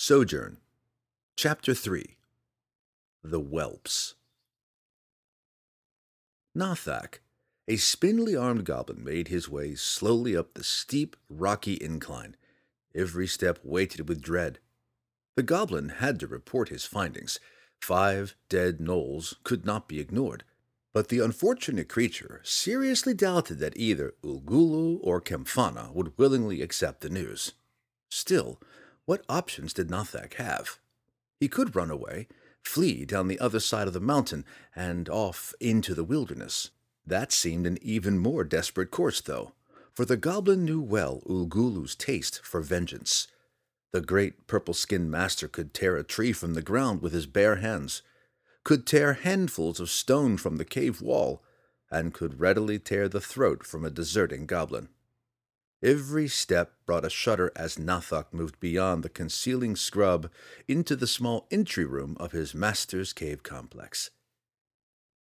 Sojourn, Chapter 3 The Whelps. Nathak, a spindly armed goblin, made his way slowly up the steep, rocky incline, every step weighted with dread. The goblin had to report his findings. Five dead gnolls could not be ignored, but the unfortunate creature seriously doubted that either Ulgulu or Kempfana would willingly accept the news. Still, what options did Nathak have? He could run away, flee down the other side of the mountain, and off into the wilderness. That seemed an even more desperate course, though, for the goblin knew well Ulgulu's taste for vengeance. The great purple skinned master could tear a tree from the ground with his bare hands, could tear handfuls of stone from the cave wall, and could readily tear the throat from a deserting goblin. Every step brought a shudder as Nathak moved beyond the concealing scrub into the small entry room of his master's cave complex.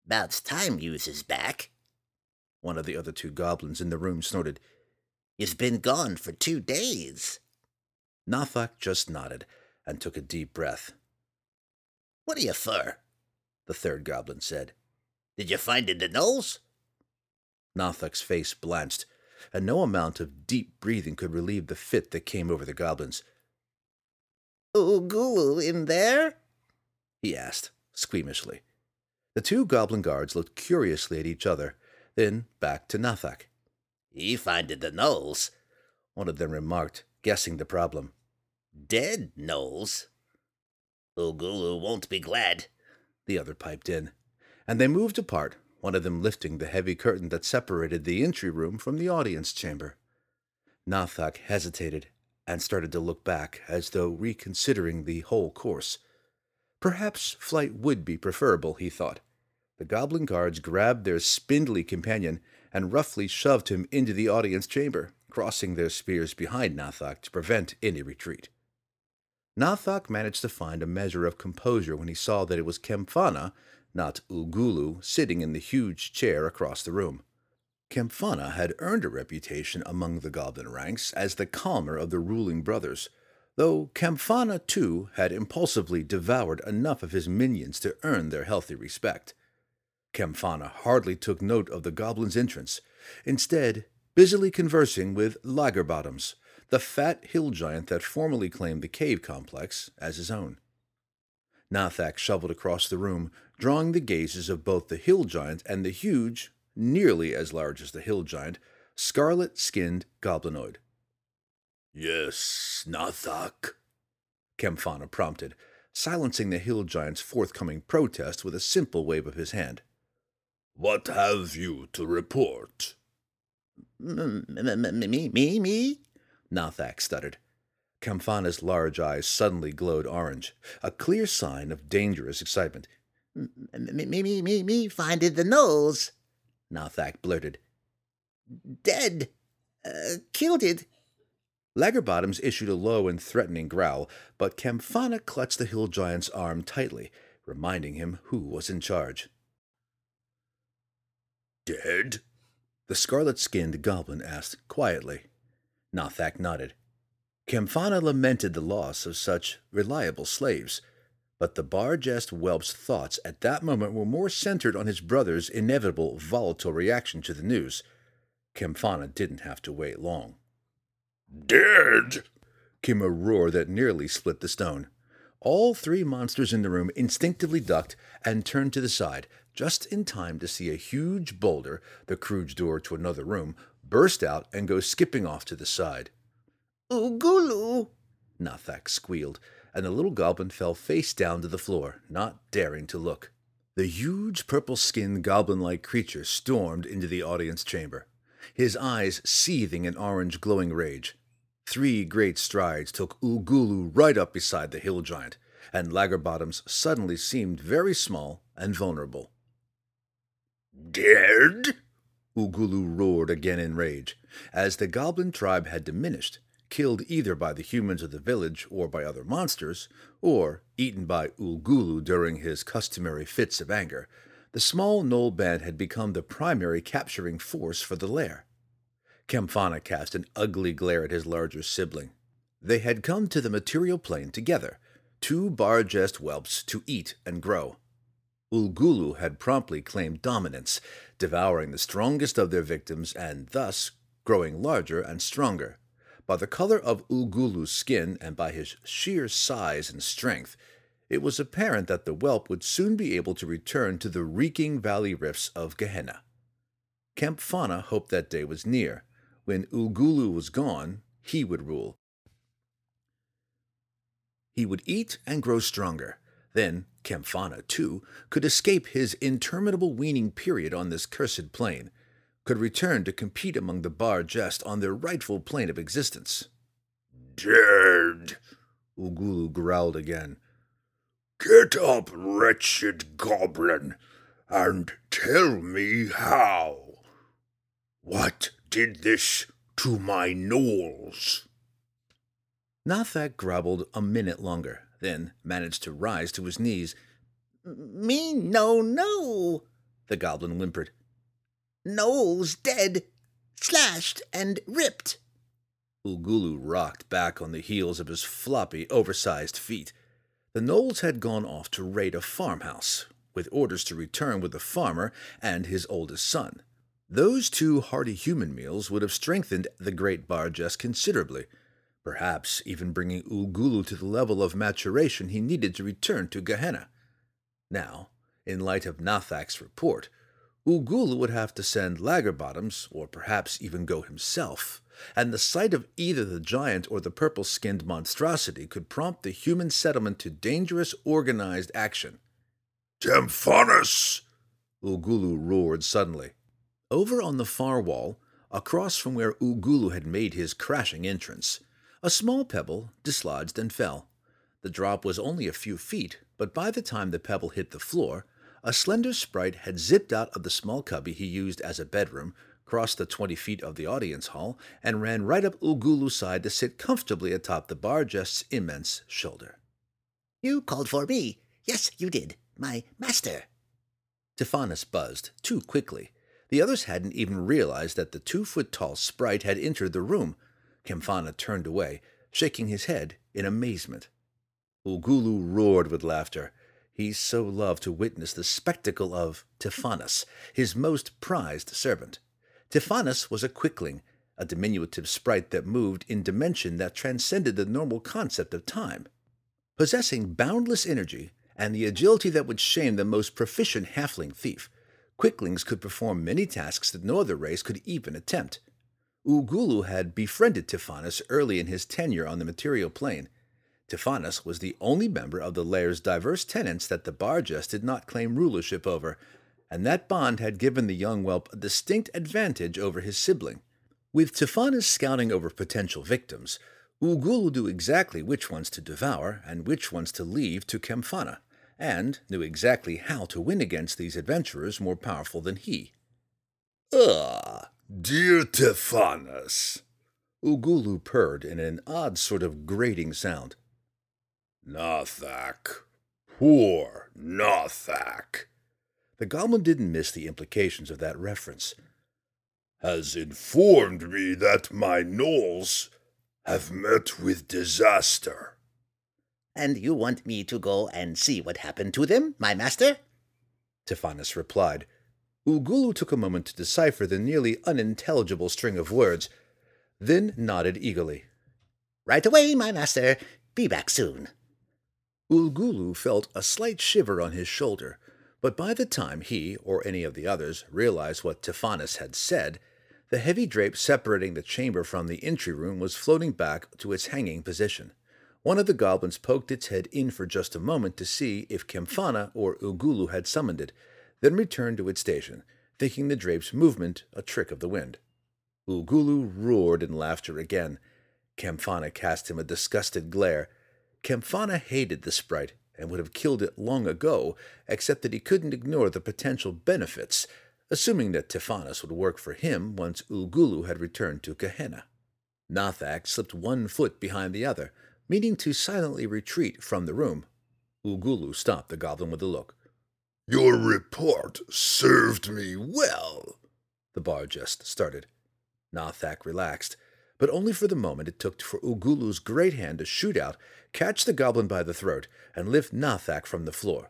About time yous is back. One of the other two goblins in the room snorted. You's been gone for two days. Nathak just nodded and took a deep breath. What are you for? The third goblin said. Did you find it in the gnolls? Nathak's face blanched, and no amount of deep breathing could relieve the fit that came over the goblins. Ulgulu in there? he asked, squeamishly. The two goblin guards looked curiously at each other, then back to Nathak. He finded the gnolls, one of them remarked, guessing the problem. Dead gnolls? Ulgulu won't be glad, the other piped in, and they moved apart, one of them lifting the heavy curtain that separated the entry room from the audience chamber. Nathak hesitated and started to look back as though reconsidering the whole course. Perhaps flight would be preferable, he thought. The goblin guards grabbed their spindly companion and roughly shoved him into the audience chamber, crossing their spears behind Nathak to prevent any retreat. Nathak managed to find a measure of composure when he saw that it was Kempfana, not Ulgulu, sitting in the huge chair across the room. Kempfana had earned a reputation among the goblin ranks as the calmer of the ruling brothers, though Kempfana too had impulsively devoured enough of his minions to earn their healthy respect. Kempfana hardly took note of the goblin's entrance, instead busily conversing with Lagerbottoms, the fat hill giant that formerly claimed the cave complex as his own. Nathak shoveled across the room, drawing the gazes of both the hill giant and the huge, nearly as large as the hill giant, scarlet skinned goblinoid. Yes, Nathak, Kempfana prompted, silencing the hill giant's forthcoming protest with a simple wave of his hand. What have you to report? Me, me, me? Nathak stuttered. Kempfana's large eyes suddenly glowed orange, a clear sign of dangerous excitement. Me, me, me, me, me finded the gnolls, Nathak blurted. Dead. Uh, killed it. Lagerbottoms issued a low and threatening growl, but Kempfana clutched the hill giant's arm tightly, reminding him who was in charge. Dead? The scarlet skinned goblin asked quietly. Nathak nodded. Kempfana lamented the loss of such reliable slaves, but the Barghest whelp's thoughts at that moment were more centered on his brother's inevitable volatile reaction to the news. Kempfana didn't have to wait long. Dead! came a roar that nearly split the stone. All three monsters in the room instinctively ducked and turned to the side, just in time to see a huge boulder, the crude door to another room, burst out and go skipping off to the side. Ulgulu! Nathak squealed, and the little goblin fell face down to the floor, not daring to look. The huge purple skinned goblin like creature stormed into the audience chamber, his eyes seething in orange glowing rage. Three great strides took Ulgulu right up beside the hill giant, and Lagerbottoms suddenly seemed very small and vulnerable. Dead? Ulgulu roared again in rage, as the goblin tribe had diminished, killed either by the humans of the village or by other monsters, or eaten by Ulgulu during his customary fits of anger. The small gnoll band had become the primary capturing force for the lair. Kempfana cast an ugly glare at his larger sibling. They had come to the material plane together, two Barghest whelps to eat and grow. Ulgulu had promptly claimed dominance, devouring the strongest of their victims and thus growing larger and stronger. By the color of Ulgulu's skin and by his sheer size and strength, it was apparent that the whelp would soon be able to return to the reeking valley rifts of Gehenna. Kempfana hoped that day was near. When Ulgulu was gone, he would rule. He would eat and grow stronger. Then Kempfana, too, could escape his interminable weaning period on this cursed plane, could return to compete among the barghest on their rightful plane of existence. Dead! Ulgulu growled again. Get up, wretched goblin, and tell me how. What did this to my gnolls? Nathak grumbled a minute longer, then managed to rise to his knees. Me no no, The goblin whimpered. Gnolls dead, slashed and ripped. Ulgulu rocked back on the heels of his floppy, oversized feet. The gnolls had gone off to raid a farmhouse, with orders to return with the farmer and his oldest son. Those two hearty human meals would have strengthened the great Barghest considerably, perhaps even bringing Ulgulu to the level of maturation he needed to return to Gehenna. Now, in light of Nathak's report, Ulgulu would have to send Lagerbottoms, or perhaps even go himself, and the sight of either the giant or the purple skinned monstrosity could prompt the human settlement to dangerous organized action. Tephanis! Ulgulu roared suddenly. Over on the far wall, across from where Ulgulu had made his crashing entrance, a small pebble dislodged and fell. The drop was only a few feet, but by the time the pebble hit the floor, a slender sprite had zipped out of the small cubby he used as a bedroom, crossed the twenty feet of the audience hall, and ran right up Ulgulu's side to sit comfortably atop the Barghest's immense shoulder. You called for me. Yes, you did. My master. Tephanis buzzed, too quickly. The others hadn't even realized that the two foot tall sprite had entered the room. Kempfana turned away, shaking his head in amazement. Ulgulu roared with laughter. He so loved to witness the spectacle of Tephanis, his most prized servant. Tephanis was a quickling, a diminutive sprite that moved in dimension that transcended the normal concept of time. Possessing boundless energy and the agility that would shame the most proficient halfling thief, quicklings could perform many tasks that no other race could even attempt. Ulgulu had befriended Tephanis early in his tenure on the material plane. Tephanis was the only member of the lair's diverse tenants that the Barghest did not claim rulership over, and that bond had given the young whelp a distinct advantage over his sibling. With Tephanis scouting over potential victims, Ulgulu knew exactly which ones to devour and which ones to leave to Kempfana, and knew exactly how to win against these adventurers more powerful than he. Ah, dear Tephanis. Ulgulu purred in an odd sort of grating sound. Nathak. Poor Nathak. The goblin didn't miss the implications of that reference. Has informed me that my gnolls have met with disaster. And you want me to go and see what happened to them, my master? Tephanis replied. Ulgulu took a moment to decipher the nearly unintelligible string of words, then nodded eagerly. Right away, my master. Be back soon. Ulgulu felt a slight shiver on his shoulder, but by the time he or any of the others realized what Tephanis had said, the heavy drape separating the chamber from the entry room was floating back to its hanging position. One of the goblins poked its head in for just a moment to see if Kempfana or Ulgulu had summoned it, then returned to its station, thinking the drape's movement a trick of the wind. Ulgulu roared in laughter again. Kempfana cast him a disgusted glare. Kempfana hated the sprite and would have killed it long ago, except that he couldn't ignore the potential benefits, assuming that Tephanis would work for him once Ulgulu had returned to Gehenna. Nathak slipped one foot behind the other, meaning to silently retreat from the room. Ulgulu stopped the goblin with a look. Your report served me well. The Barghest started. Nathak relaxed. But only for the moment it took for Ulgulu's great hand to shoot out, catch the goblin by the throat, and lift Nathak from the floor.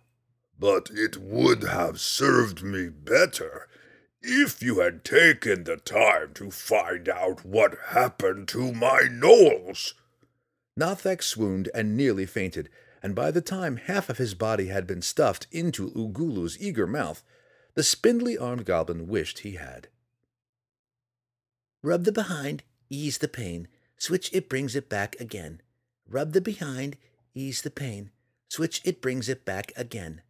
But it would have served me better if you had taken the time to find out what happened to my gnolls. Nathak swooned and nearly fainted, and by the time half of his body had been stuffed into Ulgulu's eager mouth, the spindly armed goblin wished he had. Rub the behind, ease the pain. Switch, it brings it back again. Rub the behind, ease the pain. Switch, it brings it back again.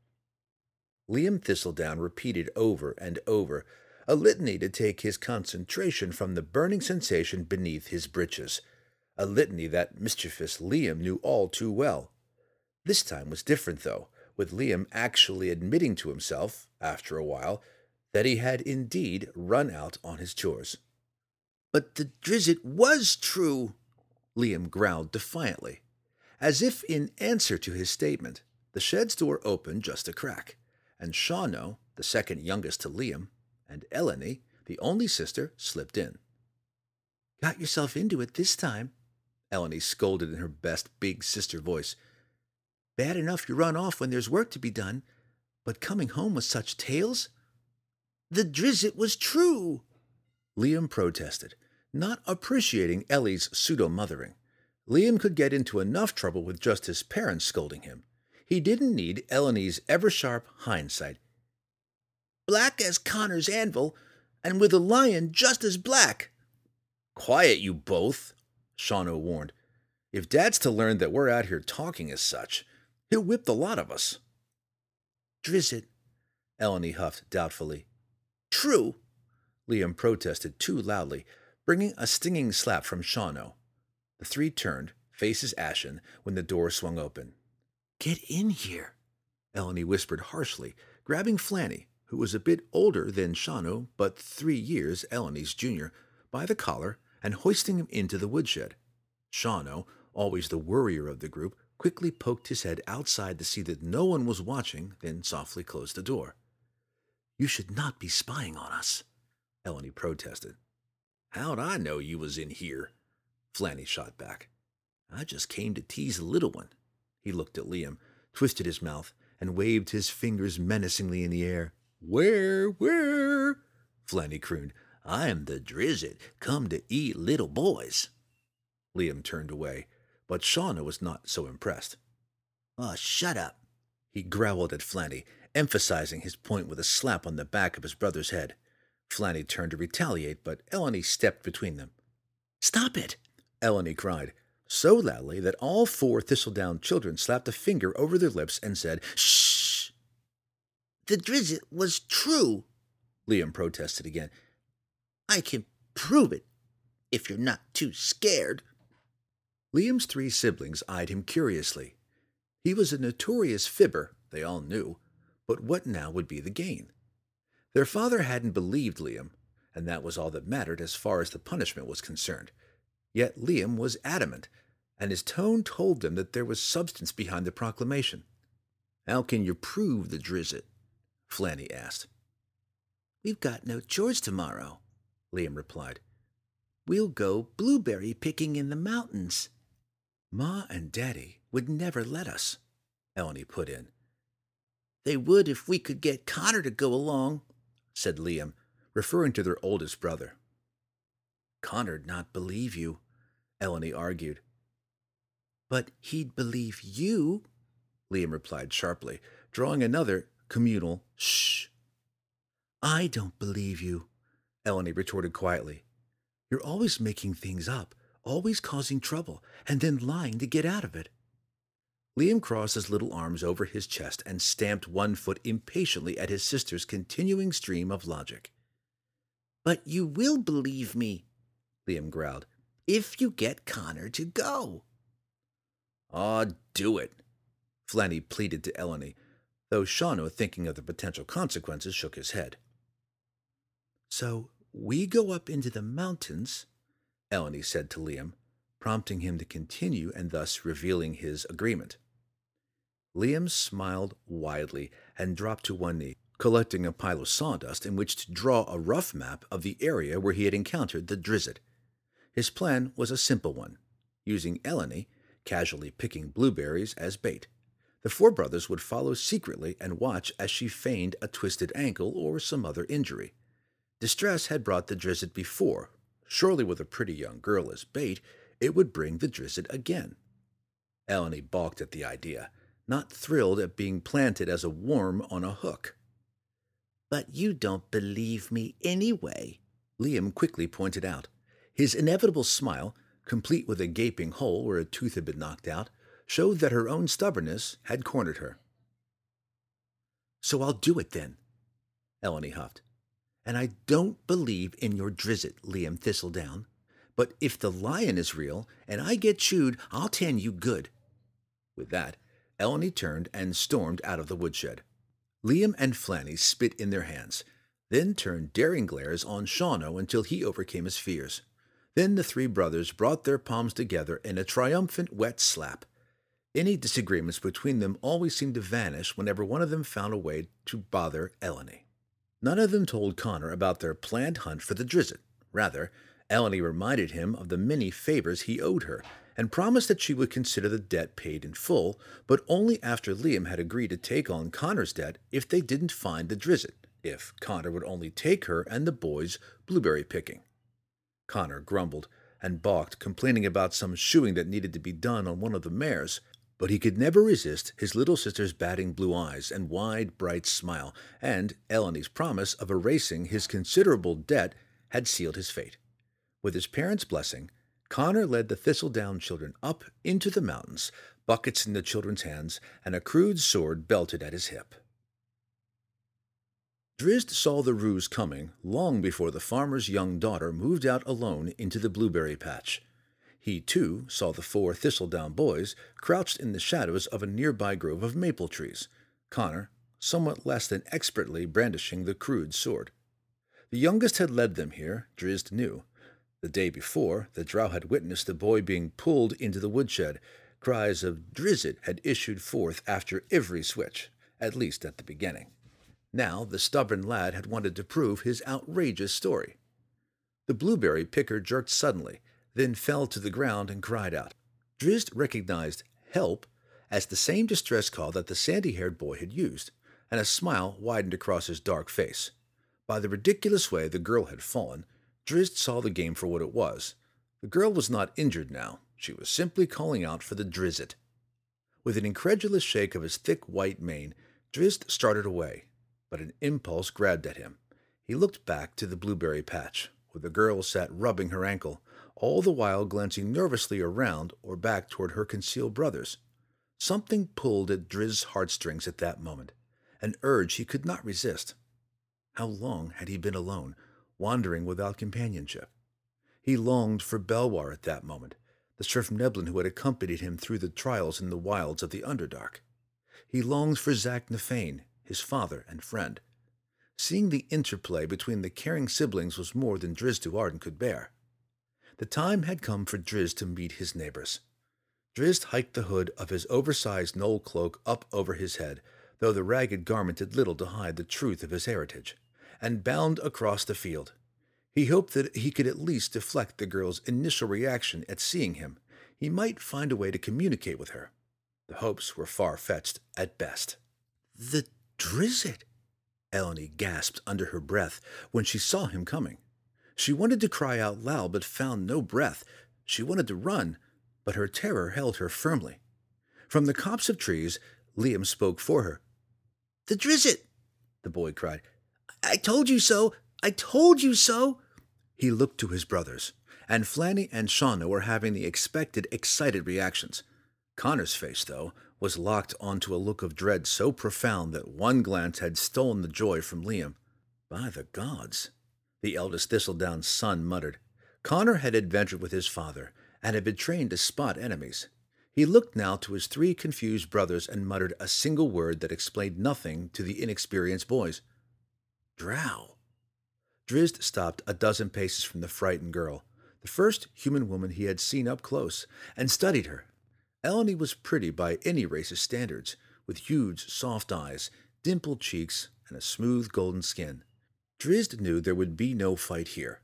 Liam Thistledown repeated over and over, a litany to take his concentration from the burning sensation beneath his breeches, a litany that mischievous Liam knew all too well. This time was different, though, with Liam actually admitting to himself, after a while, that he had indeed run out on his chores. But the Drizzt was true, Liam growled defiantly. As if in answer to his statement, the shed's door opened just a crack, and Shawno, the second youngest to Liam, and Eleni, the only sister, slipped in. Got yourself into it this time, Eleni scolded in her best big sister voice. Bad enough you run off when there's work to be done, but coming home with such tales? The Drizzt was true, Liam protested, not appreciating Ellie's pseudo mothering. Liam could get into enough trouble with just his parents scolding him. He didn't need Eleni's ever sharp hindsight. Black as Connor's anvil, and with a lion just as black. Quiet, you both, Shawno warned. If Dad's to learn that we're out here talking as such, he'll whip the lot of us. Drizzt, Eleni huffed doubtfully. True, Liam protested too loudly, bringing a stinging slap from Shawno. The three turned, faces ashen, when the door swung open. Get in here, Eleni whispered harshly, grabbing Flanny, who was a bit older than Shawno, but three years Eleni's junior, by the collar and hoisting him into the woodshed. Shawno, always the worrier of the group, quickly poked his head outside to see that no one was watching, then softly closed the door. You should not be spying on us, Eleni protested. How'd I know you was in here? Flanny shot back. I just came to tease the little one. He looked at Liam, twisted his mouth, and waved his fingers menacingly in the air. Where, where? Flanny crooned. I am the Drizzt, come to eat little boys. Liam turned away, but Shawno was not so impressed. Oh, shut up, he growled at Flanny, emphasizing his point with a slap on the back of his brother's head. Flanny turned to retaliate, but Eleni stepped between them. Stop it! Eleni cried, so loudly that all four Thistledown children slapped a finger over their lips and said, Shh! The Drizzt was true, Liam protested again. I can prove it, if you're not too scared. Liam's three siblings eyed him curiously. He was a notorious fibber, they all knew, but what now would be the gain? Their father hadn't believed Liam, and that was all that mattered as far as the punishment was concerned. Yet Liam was adamant, and his tone told them that there was substance behind the proclamation. How can you prove the Drizzt? Flanny asked. We've got no chores tomorrow, Liam replied. We'll go blueberry picking in the mountains. Ma and Daddy would never let us, Eleni put in. They would if we could get Connor to go along, said Liam, referring to their oldest brother. Connor'd not believe you, Eleni argued. But he'd believe you, Liam replied sharply, drawing another communal shh. I don't believe you, Eleni retorted quietly. You're always making things up, always causing trouble, and then lying to get out of it. Liam crossed his little arms over his chest and stamped one foot impatiently at his sister's continuing stream of logic. But you will believe me, Liam growled, if you get Connor to go. Ah, do it, Flanny pleaded to Eleni, though Shawno, thinking of the potential consequences, shook his head. So we go up into the mountains, Eleni said to Liam, prompting him to continue and thus revealing his agreement. Liam smiled widely and dropped to one knee, collecting a pile of sawdust in which to draw a rough map of the area where he had encountered the Drizzt. His plan was a simple one, using Eleni, casually picking blueberries, as bait. The four brothers would follow secretly and watch as she feigned a twisted ankle or some other injury. Distress had brought the Drizzt before. Surely, with a pretty young girl as bait, it would bring the Drizzt again. Eleni balked at the idea, not thrilled at being planted as a worm on a hook. But you don't believe me anyway, Liam quickly pointed out. His inevitable smile, complete with a gaping hole where a tooth had been knocked out, showed that her own stubbornness had cornered her. So I'll do it then, Eleni huffed. And I don't believe in your Drizzt, Liam Thistledown. But if the lion is real and I get chewed, I'll tan you good. With that, Eleni turned and stormed out of the woodshed. Liam and Flanny spit in their hands, then turned daring glares on Shawno until he overcame his fears. Then the three brothers brought their palms together in a triumphant wet slap. Any disagreements between them always seemed to vanish whenever one of them found a way to bother Eleni. None of them told Connor about their planned hunt for the Drizzt. Rather, Eleni reminded him of the many favors he owed her, and promised that she would consider the debt paid in full, but only after Liam had agreed to take on Connor's debt if they didn't find the Drizzt, if Connor would only take her and the boys blueberry picking. Connor grumbled and balked, complaining about some shoeing that needed to be done on one of the mares, but he could never resist his little sister's batting blue eyes and wide, bright smile, and Eleni's promise of erasing his considerable debt had sealed his fate. With his parents' blessing, Connor led the Thistledown children up into the mountains, buckets in the children's hands, and a crude sword belted at his hip. Drizzt saw the ruse coming long before the farmer's young daughter moved out alone into the blueberry patch. He, too, saw the four Thistledown boys crouched in the shadows of a nearby grove of maple trees, Connor somewhat less than expertly brandishing the crude sword. The youngest had led them here, Drizzt knew. The day before, the drow had witnessed the boy being pulled into the woodshed. Cries of Drizzt had issued forth after every switch, at least at the beginning. Now the stubborn lad had wanted to prove his outrageous story. The blueberry picker jerked suddenly, then fell to the ground and cried out. Drizzt recognized help as the same distress call that the sandy haired boy had used, and a smile widened across his dark face. By the ridiculous way the girl had fallen, Drizzt saw the game for what it was. The girl was not injured now. She was simply calling out for the Drizzt. With an incredulous shake of his thick white mane, Drizzt started away, but an impulse grabbed at him. He looked back to the blueberry patch, where the girl sat rubbing her ankle, all the while glancing nervously around or back toward her concealed brothers. Something pulled at Drizzt's heartstrings at that moment, an urge he could not resist. How long had he been alone, wandering without companionship? He longed for Belwar at that moment, the svirfneblin who had accompanied him through the trials in the wilds of the Underdark. He longed for Zaknafein, his father and friend. Seeing the interplay between the caring siblings was more than Drizzt Do'Urden could bear. The time had come for Drizzt to meet his neighbors. Drizzt hiked the hood of his oversized gnoll cloak up over his head, though the ragged garment did little to hide the truth of his heritage, and bound across the field. He hoped that he could at least deflect the girl's initial reaction at seeing him. He might find a way to communicate with her. The hopes were far fetched at best. The Drizzt! Eleni gasped under her breath when she saw him coming. She wanted to cry out loud, but found no breath. She wanted to run, but her terror held her firmly. From the copse of trees, Liam spoke for her. The Drizzt! the boy cried. I told you so! I told you so! He looked to his brothers, and Flanny and Shawno were having the expected excited reactions. Connor's face, though, was locked onto a look of dread so profound that one glance had stolen the joy from Liam. By the gods! the eldest Thistledown's son muttered. Connor had adventured with his father and had been trained to spot enemies. He looked now to his three confused brothers and muttered a single word that explained nothing to the inexperienced boys. Drow. Drizzt stopped a dozen paces from the frightened girl, the first human woman he had seen up close, and studied her. Eleni was pretty by any race's standards, with huge, soft eyes, dimpled cheeks, and a smooth golden skin. Drizzt knew there would be no fight here.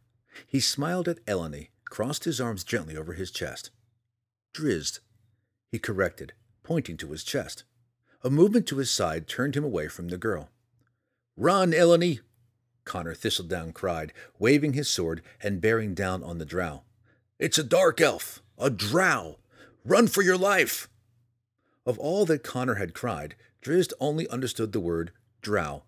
He smiled at Eleni, crossed his arms gently over his chest. Drizzt, he corrected, pointing to his chest. A movement to his side turned him away from the girl. Run, Eleni! Connor Thistledown cried, waving his sword and bearing down on the drow. It's a dark elf, a drow. Run for your life! Of all that Connor had cried, Drizzt only understood the word drow.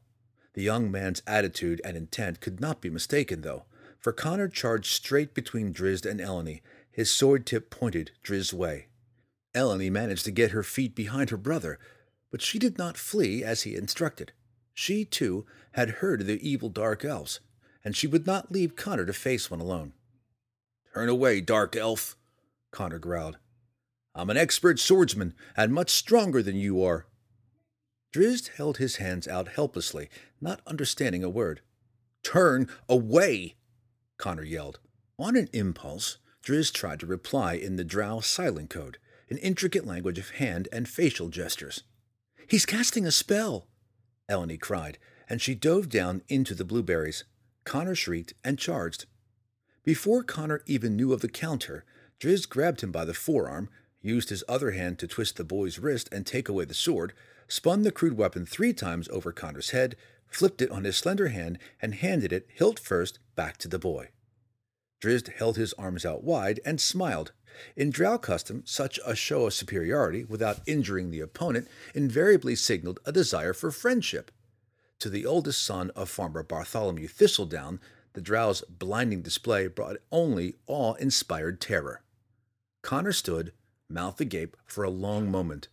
The young man's attitude and intent could not be mistaken, though, for Connor charged straight between Drizzt and Eleni, his sword tip pointed Drizzt's way. Eleni managed to get her feet behind her brother, but she did not flee as he instructed. She, too, had heard of the evil dark elves, and she would not leave Connor to face one alone. Turn away, dark elf, Connor growled. I'm an expert swordsman and much stronger than you are. Drizzt held his hands out helplessly, not understanding a word. Turn away! Connor yelled. On an impulse, Drizzt tried to reply in the Drow silent code, an intricate language of hand and facial gestures. He's casting a spell, Eleni cried, and she dove down into the blueberries. Connor shrieked and charged. Before Connor even knew of the counter, Drizzt grabbed him by the forearm, used his other hand to twist the boy's wrist and take away the sword, spun the crude weapon three times over Connor's head, flipped it on his slender hand, and handed it, hilt first, back to the boy. Drizzt held his arms out wide and smiled. In drow custom, such a show of superiority, without injuring the opponent, invariably signaled a desire for friendship. To the oldest son of farmer Bartholomew Thistledown, the drow's blinding display brought only awe inspired terror. Connor stood, mouth agape, for a long moment.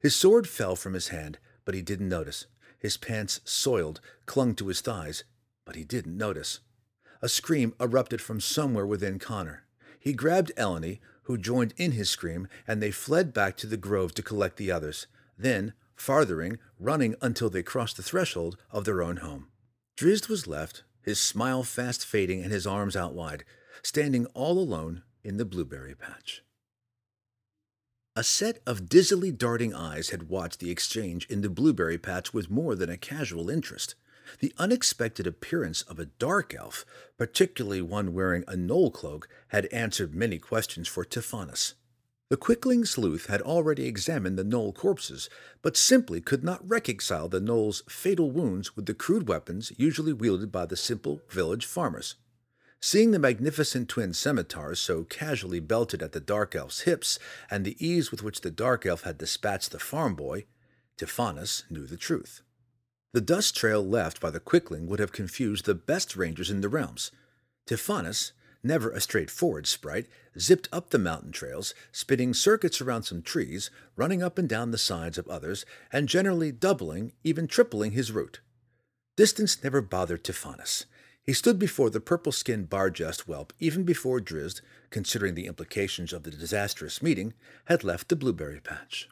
His sword fell from his hand, but he didn't notice. His pants, soiled, clung to his thighs, but he didn't notice. A scream erupted from somewhere within Connor. He grabbed Eleni, who joined in his scream, and they fled back to the grove to collect the others, then, farthering, running until they crossed the threshold of their own home. Drizzt was left, his smile fast fading and his arms out wide, standing all alone in the blueberry patch. A set of dizzily darting eyes had watched the exchange in the blueberry patch with more than a casual interest. The unexpected appearance of a dark elf, particularly one wearing a gnoll cloak, had answered many questions for Tephanis. The quickling sleuth had already examined the gnoll corpses, but simply could not reconcile the gnoll's fatal wounds with the crude weapons usually wielded by the simple village farmers. Seeing the magnificent twin scimitars so casually belted at the dark elf's hips, and the ease with which the dark elf had dispatched the farm boy, Tephanis knew the truth. The dust trail left by the quickling would have confused the best rangers in the realms. Tephanis, never a straightforward sprite, zipped up the mountain trails, spinning circuits around some trees, running up and down the sides of others, and generally doubling, even tripling his route. Distance never bothered Tephanis. He stood before the purple skinned Barghest whelp even before Drizzt, considering the implications of the disastrous meeting, had left the blueberry patch.